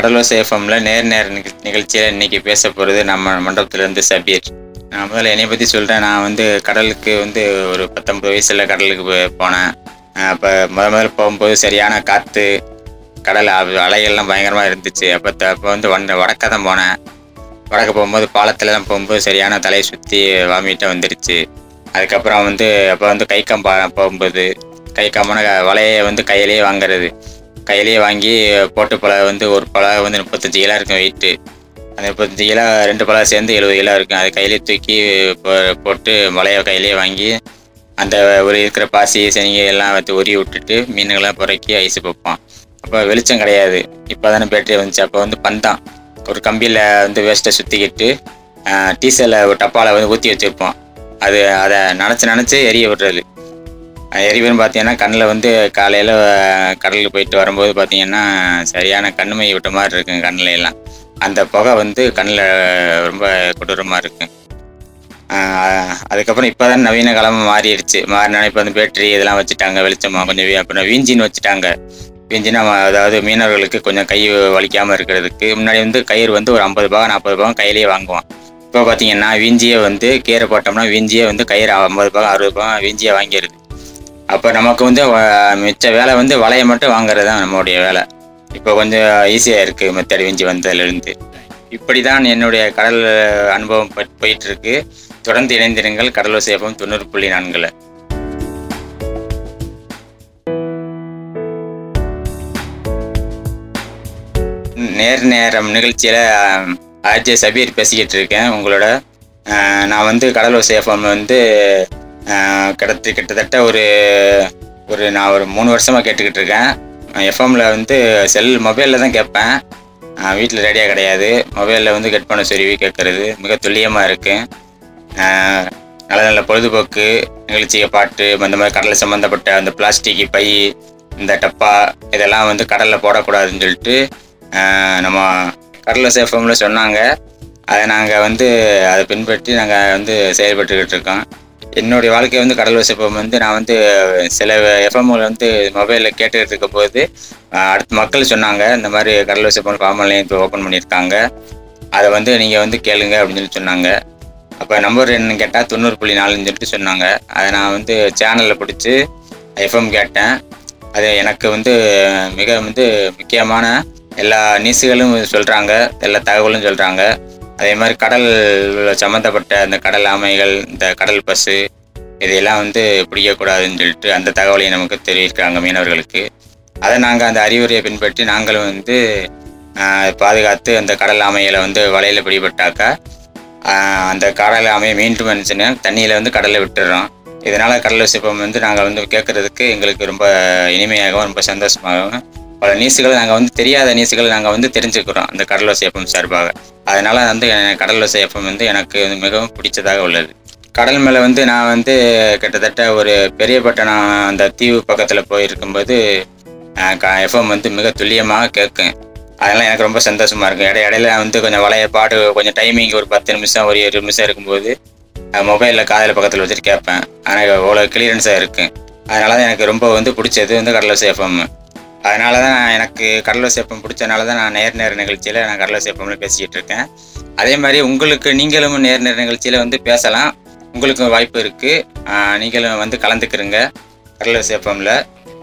கடலோசை எஃப்எம்ல நேர் நேர் நிகழ் நிகழ்ச்சியில் இன்னைக்கு பேச போகிறது நம்ம மண்டபத்திலேருந்து சபீர். நான் முதல்ல என்னை பற்றி சொல்கிறேன் நான் வந்து கடலுக்கு வந்து ஒரு பத்தொம்பது வயசில் கடலுக்கு போய் போனேன். அப்போ முத முதல்ல போகும்போது சரியான காற்று கடல் அலைகள்லாம் பயங்கரமாக இருந்துச்சு. அப்போ அப்போ வந்து வண்ட வடக்க தான் போனேன். வடக்க போகும்போது பாலத்துலலாம் போகும்போது சரியான தலையை சுற்றி வாமிட்டாக வந்துருச்சு. அதுக்கப்புறம் வந்து அப்போ வந்து கை கம்பா போகும்போது கை கம்மான வலையை வந்து கையிலேயே வாங்குறது. கையிலேயே வாங்கி போட்டு பழ வந்து ஒரு பலா வந்து முப்பத்தஞ்சு கிலோ இருக்கும் வெயிட்டு அந்த முப்பத்தஞ்சு கிலோ ரெண்டு பழம் சேர்ந்து எழுபது கிலோ இருக்கும். அதை கையிலேயே தூக்கி போ- போட்டு மலையை கையிலேயே வாங்கி அந்த ஒரு இருக்கிற பாசி சனிங்க எல்லாம் வந்து உரி விட்டுட்டு மீனுங்கெல்லாம் புறக்கி ஐஸ் பார்ப்போம் அப்போ வெளிச்சம் கிடையாது. இப்போ தானே பேட்டரி வந்துச்சு. அப்போ வந்து பந்தான் ஒரு கம்பியில் வந்து வேஸ்ட்டை சுற்றிக்கிட்டு டீசலில் ஒரு டப்பாவில் வந்து ஊற்றி வச்சுருப்போம் அது அதை நினச்சி நினச்சி எரிய விடுறது. எரிவுன்னு பார்த்தீங்கன்னா கண்ணில் வந்து காலையில் கடலுக்கு போயிட்டு வரும்போது பார்த்தீங்கன்னா சரியான கண்ணுமை விட்ட மாதிரி இருக்குங்க கண்ணில் எல்லாம். அந்த புகை வந்து கண்ணில் ரொம்ப கொடூரமாக இருக்கும் அதுக்கப்புறம் இப்போ தான் நவீன காலமாக மாறிடுச்சு. மாறினா இப்போ வந்து பேட்டரி இதெல்லாம் வச்சுட்டாங்க வெளிச்சமாக கொஞ்சம் அப்புறம் வீஞ்சின்னு வச்சுட்டாங்க. வீஞ்சினா அதாவது மீனவர்களுக்கு கொஞ்சம் கை வலிக்காமல் இருக்கிறதுக்கு முன்னாடி வந்து கயிறு வந்து ஒரு ஐம்பது பாகம் நாற்பது பாகம் கையிலேயே வாங்குவோம் இப்போ பார்த்தீங்கன்னா வீஞ்சியே வந்து கீரை போட்டோம்னா வீஞ்சியை வந்து கயிறு ஐம்பது பாகம் அறுபது பாகம் வீஞ்சியை வாங்கிடுது. அப்போ நமக்கு வந்து மிச்ச வேலை வந்து வலையை மட்டும் வாங்குறது தான் நம்மளுடைய வேலை. இப்போ கொஞ்சம் ஈஸியாக இருக்குது மெத்தட் விஞ்சி வந்ததுலேருந்து இப்படி தான் என்னுடைய கடல் அனுபவம் போயிட்டுருக்கு. தொடர்ந்து இணைந்திருங்கள். கடலூர் சேபம் தொண்ணூறு புள்ளி நான்கில். நேர் நேரம் நிகழ்ச்சியில் ஆர்ஜே சபீர் பேசிக்கிட்டு இருக்கேன். உங்களோட நான் வந்து கடலூர் சேஃபம் வந்து கிடத்து கிட்டத்தட்ட ஒரு ஒரு நான் ஒரு மூணு வருஷமாக கேட்டுக்கிட்டு இருக்கேன் எஃப்எம்மில் வந்து செல் மொபைலில் தான் கேட்பேன். வீட்டில் ரெடியாக கிடையாது. மொபைலில் வந்து கட் பண்ண சொருவி கேட்குறது மிக துல்லியமாக இருக்குது நல்ல நல்ல பொழுதுபோக்கு நிகழ்ச்சியை பாட்டு அந்த மாதிரி கடலை சம்மந்தப்பட்ட அந்த பிளாஸ்டிக் பை இந்த டப்பா இதெல்லாம் வந்து கடலில் போடக்கூடாதுன்னு சொல்லிட்டு நம்ம கடலை சேஃபம்ல சொன்னாங்க. அதை நாங்கள் வந்து அதை பின்பற்றி நாங்கள் வந்து செயல்பட்டுக்கிட்டு இருக்கோம். என்னுடைய வாழ்க்கை வந்து கடல் சேஃபம் வந்து நான் வந்து சில எஃப்எம்ல வந்து மொபைலில் கேட்டுக்கிட்டு இருக்க போது அடுத்த மக்கள் சொன்னாங்க இந்த மாதிரி கடல் சேஃபம் ஃபார்ம் நிலையம் இப்போ ஓப்பன் பண்ணியிருக்காங்க. அதை வந்து நீங்கள் வந்து கேளுங்க அப்படின்னு சொல்லி சொன்னாங்க. அப்போ நம்பர் என்னன்னு கேட்டால் தொண்ணூறு புள்ளி நாலுன்னு சொல்லிட்டு சொன்னாங்க. அதை நான் வந்து சேனலில் பிடிச்சி எஃப்எம் கேட்டேன். அது எனக்கு வந்து மிக வந்து முக்கியமான எல்லா நியூஸுகளும் சொல்கிறாங்க எல்லா தகவலும் சொல்கிறாங்க அதே மாதிரி கடல் சம்மந்தப்பட்ட அந்த கடல் ஆமைகள் இந்த கடல் பசு இதையெல்லாம் வந்து பிடிக்கக்கூடாதுன்னு சொல்லிட்டு அந்த தகவலையும் நமக்கு தெரிவிக்கிறாங்க மீனவர்களுக்கு. அதை நாங்கள் அந்த அறிவுரையை பின்பற்றி நாங்களும் வந்து பாதுகாத்து அந்த கடல் ஆமைகளை வந்து வலையில் பிடிபட்டாக்கா அந்த கடல் ஆமையை மீண்டும் இருந்துச்சுன்னா தண்ணியில் வந்து கடலில் விட்டுடுறோம் இதனால் கடல் சிப்பம் வந்து நாங்கள் வந்து கேட்குறதுக்கு எங்களுக்கு ரொம்ப இனிமையாகவும் ரொம்ப சந்தோஷமாகவும் பல நியூஸுகளை நாங்கள் வந்து தெரியாத நியூஸுகளை நாங்கள் வந்து தெரிஞ்சுக்கிறோம் அந்த கடலோசை எஃப்எம் சார்பாக. அதனால வந்து கடலோசை எஃப்எம் வந்து எனக்கு வந்து மிகவும் பிடிச்சதாக உள்ளது. கடல் மேலே வந்து நான் வந்து கிட்டத்தட்ட ஒரு பெரியப்பட்டணம் அந்த தீவு பக்கத்தில் போயிருக்கும்போது எஃப்எம் வந்து மிக துல்லியமாக கேட்கும். அதெல்லாம் எனக்கு ரொம்ப சந்தோஷமாக இருக்கும். இடைய இடையில வந்து கொஞ்சம் வளைய பாட்டு கொஞ்சம் டைமிங் ஒரு பத்து நிமிஷம் ஒரு இருபது நிமிஷம் இருக்கும்போது மொபைலில் காதில் பக்கத்தில் வச்சுட்டு கேட்பேன். ஆனால் அவ்வளோ கிளியரன்ஸாக இருக்குது அதனால தான் எனக்கு ரொம்ப வந்து பிடிச்சது வந்து கடலோசை எஃப்எம் அதனால தான் நான் எனக்கு கடலோசை சேப்பம் பிடிச்சனால தான் நான் நேர் நேர நிகழ்ச்சியில் நான் கடலோசை சேப்பம்ல பேசிக்கிட்டு இருக்கேன். அதே மாதிரி உங்களுக்கு நீங்களும் நேர் நேர நிகழ்ச்சியில் வந்து பேசலாம். உங்களுக்கும் வாய்ப்பு இருக்குது நீங்களும் வந்து கலந்துக்கிறங்க கடலோசை எஃப்எம்ல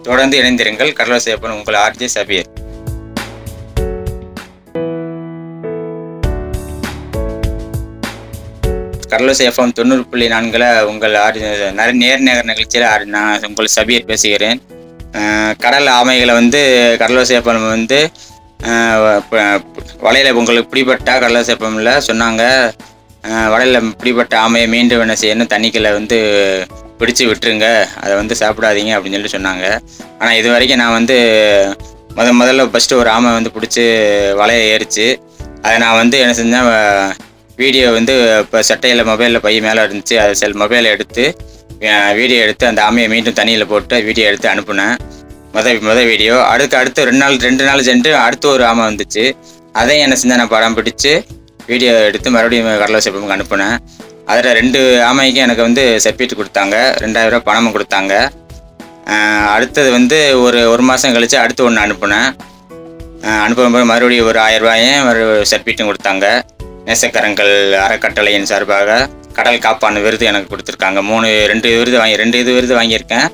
தொடர்ந்து இணைந்திருங்கள். கடலோசை எஃப்எம் உங்கள் ஆர்ஜே சபீர். கடலோசி எஃப்எம் தொண்ணூறு புள்ளி நான்குல உங்கள் ஆர் நேர் நேர நிகழ்ச்சியில் ஆர் நான் உங்கள் சபீர் பேசுகிறேன். கடல் ஆமைகளை வந்து கடலோசை சேப்பம் வந்து வலையில் உங்களுக்கு பிடிபட்டா கடலோசை சேப்பமில் சொன்னாங்க. வலையில் வலையில பிடிபட்ட ஆமையை மீண்டும் என்ன செய்யணும் தண்ணிக்குள்ள வந்து பிடிச்சு விட்டுருங்க. அதை வந்து சாப்பிடாதீங்க அப்படின்னு சொல்லி சொன்னாங்க. ஆனால் இது வரைக்கும் நான் வந்து முத முதல்ல ஃபஸ்ட்டு ஒரு ஆமை வந்து பிடிச்சி வலையை ஏறிச்சு. அதை நான் வந்து என்ன செஞ்சேன் வீடியோ வந்து இப்போ சட்டையில் மொபைலில் பையன் மேலே இருந்துச்சு. அதை செல் மொபைலை எடுத்து வீடியோ எடுத்து அந்த ஆமையை மீண்டும் தண்ணியில் போட்டு வீடியோ எடுத்து அனுப்புனேன். முதல் முதல் வீடியோ. அடுத்து அடுத்து ரெண்டு நாள் ரெண்டு நாள் சென்று அடுத்து ஒரு ஆமை வந்துச்சு. அதையும் என்ன செஞ்சேன் நான் படம் பிடிச்சு வீடியோ எடுத்து மறுபடியும் கடலூர் செப்பமுக்கு அனுப்புனேன். அதில் ரெண்டு ஆமைக்கும் எனக்கு வந்து செப்பீட்டு கொடுத்தாங்க. ரெண்டாயிரம் ரூபாய் பணமும் கொடுத்தாங்க. அடுத்தது வந்து ஒரு ஒரு மாதம் கழித்து அடுத்து ஒன்று அனுப்புனேன். அனுப்பும்போது மறுபடியும் ஒரு ஆயிரம் ரூபாயும் ஒரு சர்டிஃபிகேட்டும் கொடுத்தாங்க. நேசக்கரங்கள் அறக்கட்டளையின் சார்பாக. கடல் காப்பான விருது எனக்கு கொடுத்துருக்காங்க. மூணு ரெண்டு விருது வாங்கி ரெண்டு இது விருது வாங்கியிருக்கேன்.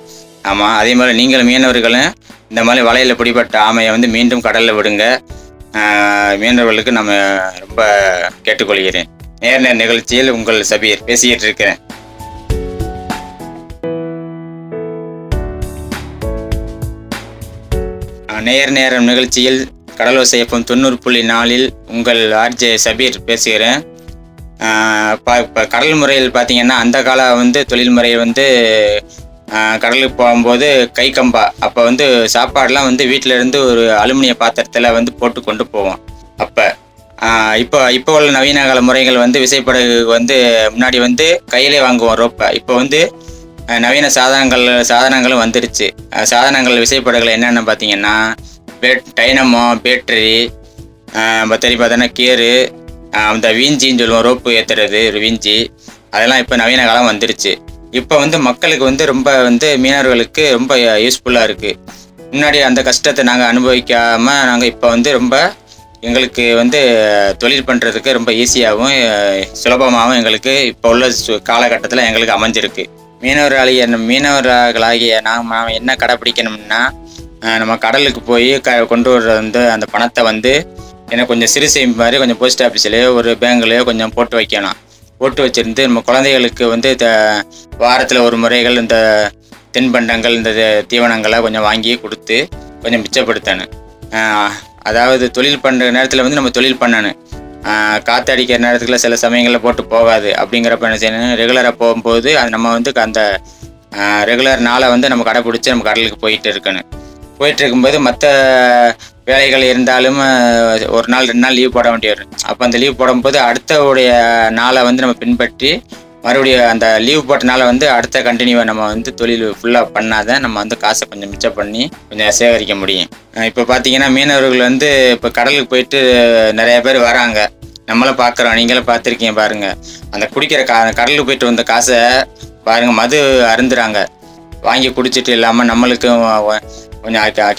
ஆமாம் அதே மாதிரி நீங்களும் மீனவர்களும் இந்த மாதிரி வலையில் பிடிபட்ட ஆமையை வந்து மீண்டும் கடலில் விடுங்க. மீனவர்களுக்கு நம்ம ரொம்ப கேட்டுக்கொள்கிறேன். நேர் நேர் நிகழ்ச்சியில் உங்கள் சபீர் பேசிக்கிட்டு இருக்கிறேன். நேர் நேரம் நிகழ்ச்சியில் கடலோசை தொண்ணூறு புள்ளி நாலில் உங்கள் ஆர்ஜே சபீர் பேசுகிறேன். இப்போ கடல் முறையில் பார்த்தீங்கன்னா அந்த கால வந்து தொழில் முறையில் வந்து கடலுக்கு போகும்போது கை கம்பா. அப்போ வந்து சாப்பாடெலாம் வந்து வீட்டிலேருந்து ஒரு அலுமினிய பாத்திரத்தில் வந்து போட்டு கொண்டு போவோம். அப்போ இப்போ இப்போ உள்ள நவீன கால முறைகள் வந்து விசைப்படகு வந்து முன்னாடி வந்து கையிலே வாங்குவோம் ரோப்பை. இப்போ வந்து நவீன சாதனங்கள் சாதனங்களும் வந்துருச்சு. சாதனங்கள் விசைப்படகுகள் என்னென்னு பார்த்தீங்கன்னா பேட் டைனமோ பேட்டரி பத்தரி பார்த்தோன்னா கேரு அந்த வீஞ்சின்னு சொல்லுவோம் ரோப்பு ஏற்றுறது ஒரு வீஞ்சி அதெல்லாம் இப்போ நவீன காலம் வந்துருச்சு. இப்போ வந்து மக்களுக்கு வந்து ரொம்ப வந்து மீனவர்களுக்கு ரொம்ப யூஸ்ஃபுல்லாக இருக்குது முன்னாடி அந்த கஷ்டத்தை நாங்கள் அனுபவிக்காமல் நாங்கள் இப்போ வந்து ரொம்ப எங்களுக்கு வந்து தொழில் பண்ணுறதுக்கு ரொம்ப ஈஸியாகவும் சுலபமாகவும் எங்களுக்கு இப்போ உள்ள காலகட்டத்தில் எங்களுக்கு அமைஞ்சிருக்கு. மீனவர்களாகிய மீனவர்களாகிய நாம் நாம் என்ன கடைப்பிடிக்கணும்னா நம்ம கடலுக்கு போய் க கொண்டு வர்றது வந்து அந்த பணத்தை வந்து எனக்கு கொஞ்சம் சிறு சேமிப்பு மாதிரி கொஞ்சம் போஸ்ட் ஆஃபீஸ்லேயோ ஒரு பேங்க்லேயோ கொஞ்சம் போட்டு வைக்கணும். போட்டு வச்சிருந்து நம்ம குழந்தைகளுக்கு வந்து வாரத்தில் ஒரு முறைகள் இந்த தின்பண்டங்கள் இந்த தீவனங்களை கொஞ்சம் வாங்கி கொடுத்து கொஞ்சம் மிச்சப்படுத்தணும். அதாவது தொழில் பண்ணுற நேரத்தில் வந்து நம்ம தொழில் பண்ணணும். காற்றடிக்கிற காத்து நேரத்துக்குள்ள சில சமயங்களில் போட்டு போகாது. அப்படிங்கிறப்ப என்ன செய்யணும்? ரெகுலராக போகும்போது அது நம்ம வந்து அந்த ரெகுலர் நாளை வந்து நம்ம கடைப்பிடிச்சி நம்ம கடலுக்கு போயிட்டு இருக்கணும். போயிட்டு இருக்கும்போது மற்ற வேலைகள் இருந்தாலும் ஒரு நாள் ரெண்டு நாள் லீவ் போட வேண்டி வரும் அப்போ அந்த லீவ் போடும்போது அடுத்தவுடைய நாளை வந்து நம்ம பின்பற்றி மறுபடியும் அந்த லீவ் போட்டனால வந்து அடுத்த கண்டினியூவை நம்ம வந்து தொழில் ஃபுல்லாக பண்ணாதான் நம்ம வந்து காசை கொஞ்சம் மிச்சம் பண்ணி கொஞ்சம் சேகரிக்க முடியும். இப்போ பார்த்தீங்கன்னா மீனவர்கள் வந்து இப்போ கடலுக்கு போயிட்டு நிறைய பேர் வராங்க. நம்மளும் பார்க்குறோம் நீங்களும் பார்த்துருக்கீங்க பாருங்க. அந்த குடிக்கிற கா கடலுக்கு போயிட்டு வந்த காசை பாருங்க மது அருந்துறாங்க. வாங்கி குடிச்சிட்டு இல்லாமல் நம்மளுக்கும் கொஞ்சம் கே-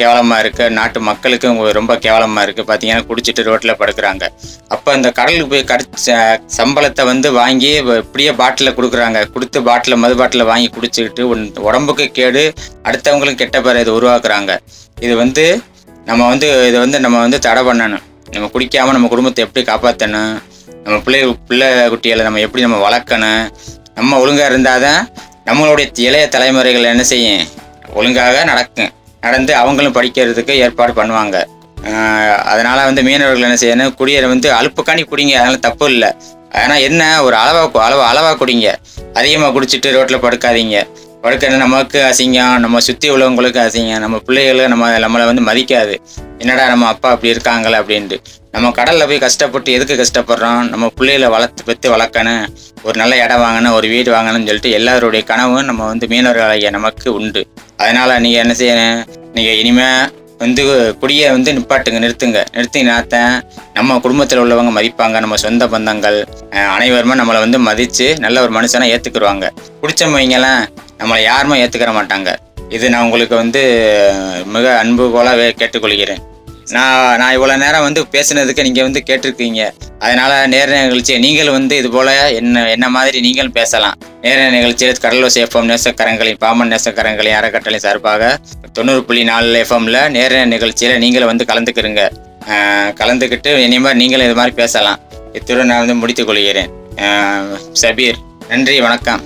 இருக்குது நாட்டு மக்களுக்கும் ரொம்ப கேவலமாக இருக்குது பார்த்தீங்கன்னா குடிச்சிட்டு ரோட்டில் படுக்கிறாங்க. அப்போ இந்த கடலுக்கு போய் கடிச்ச சம்பளத்தை வந்து வாங்கி இப்படியே பாட்டிலில் கொடுக்குறாங்க. கொடுத்து பாட்டில் மது பாட்டில் வாங்கி குடிச்சிக்கிட்டு உன் உடம்புக்கு கேடு அடுத்தவங்களும் கெட்ட பேரை இதை உருவாக்குறாங்க. இது வந்து நம்ம வந்து இதை வந்து நம்ம வந்து தடை பண்ணணும். நம்ம குடிக்காம நம்ம குடும்பத்தை எப்படி காப்பாற்றணும் நம்ம பிள்ளை பிள்ளை குட்டிகளை நம்ம எப்படி நம்ம வளர்க்கணும்? நம்ம ஒழுங்காக இருந்தால் தான் நம்மளுடைய இளைய தலைமுறைகள் என்ன செய்யும்? ஒழுங்காக நடக்கும். நடந்து அவங்களும் படிக்கிறதுக்கு ஏற்பாடு பண்ணுவாங்க. அதனால் வந்து மீனவர்கள் என்ன செய்யணும்? குடியரை வந்து அலுப்புக்காண்டி குடிங்க அதனால் தப்பு இல்லை. ஆனால் என்ன ஒரு அளவாக அளவு அளவாக குடிங்க. அதிகமாக குடிச்சிட்டு ரோட்டில் படுக்காதீங்க. படுக்கிறது நமக்கு அசிங்கம் நம்ம சுற்றி உள்ளவங்களுக்கு அசிங்கம். நம்ம பிள்ளைகளை நம்ம நம்மளை வந்து மதிக்காது. என்னடா நம்ம அப்பா அப்படி இருக்காங்களே அப்படின்ட்டு. நம்ம கடலில் போய் கஷ்டப்பட்டு எதுக்கு கஷ்டப்படுறோம்? நம்ம பிள்ளைகளை வளர்த்து பெற்று வளர்க்கணும். ஒரு நல்ல இடம் வாங்கணும் ஒரு வீடு வாங்கணும்னு சொல்லிட்டு எல்லாருடைய கனவும் நம்ம வந்து மீனவர்களாகிய நமக்கு உண்டு. அதனால் நீங்கள் என்ன செய்யணும்? நீங்கள் இனிமேல் வந்து குடியை வந்து நிப்பாட்டுங்க நிறுத்துங்க. நிறுத்தினாத்தான் நம்ம குடும்பத்தில் உள்ளவங்க மதிப்பாங்க நம்ம சொந்த பந்தங்கள் அனைவருமே நம்மளை வந்து மதித்து நல்ல ஒரு மனுஷனை ஏற்றுக்குருவாங்க பிடிச்சவங்கலாம் நம்மளை யாருமே ஏற்றுக்கிற மாட்டாங்க. இது நான் உங்களுக்கு வந்து மிக அன்பு போல கேட்டுக்கொள்கிறேன். நான் நான் இவ்வளோ நேரம் வந்து பேசுனதுக்கு நீங்கள் வந்து கேட்டிருக்கீங்க. அதனால் நேர நிகழ்ச்சி நீங்கள் வந்து இது போல் என்ன என்ன மாதிரி நீங்கள் பேசலாம். நேர நிகழ்ச்சியில் கடலோசி எஃப்எம் நேசக்கரங்களின் பாமன் நேசக்கரங்களின் அறக்கட்டளை சார்பாக தொண்ணூறு புள்ளி நாலு எஃப்எம்ல நேர நிகழ்ச்சியில் நீங்களும் வந்து கலந்துக்கிறங்க கலந்துக்கிட்டு இனிமேல் நீங்களும் இது மாதிரி பேசலாம். இத்துடன் நான் வந்து முடித்துக் கொள்கிறேன். சபீர் நன்றி வணக்கம்.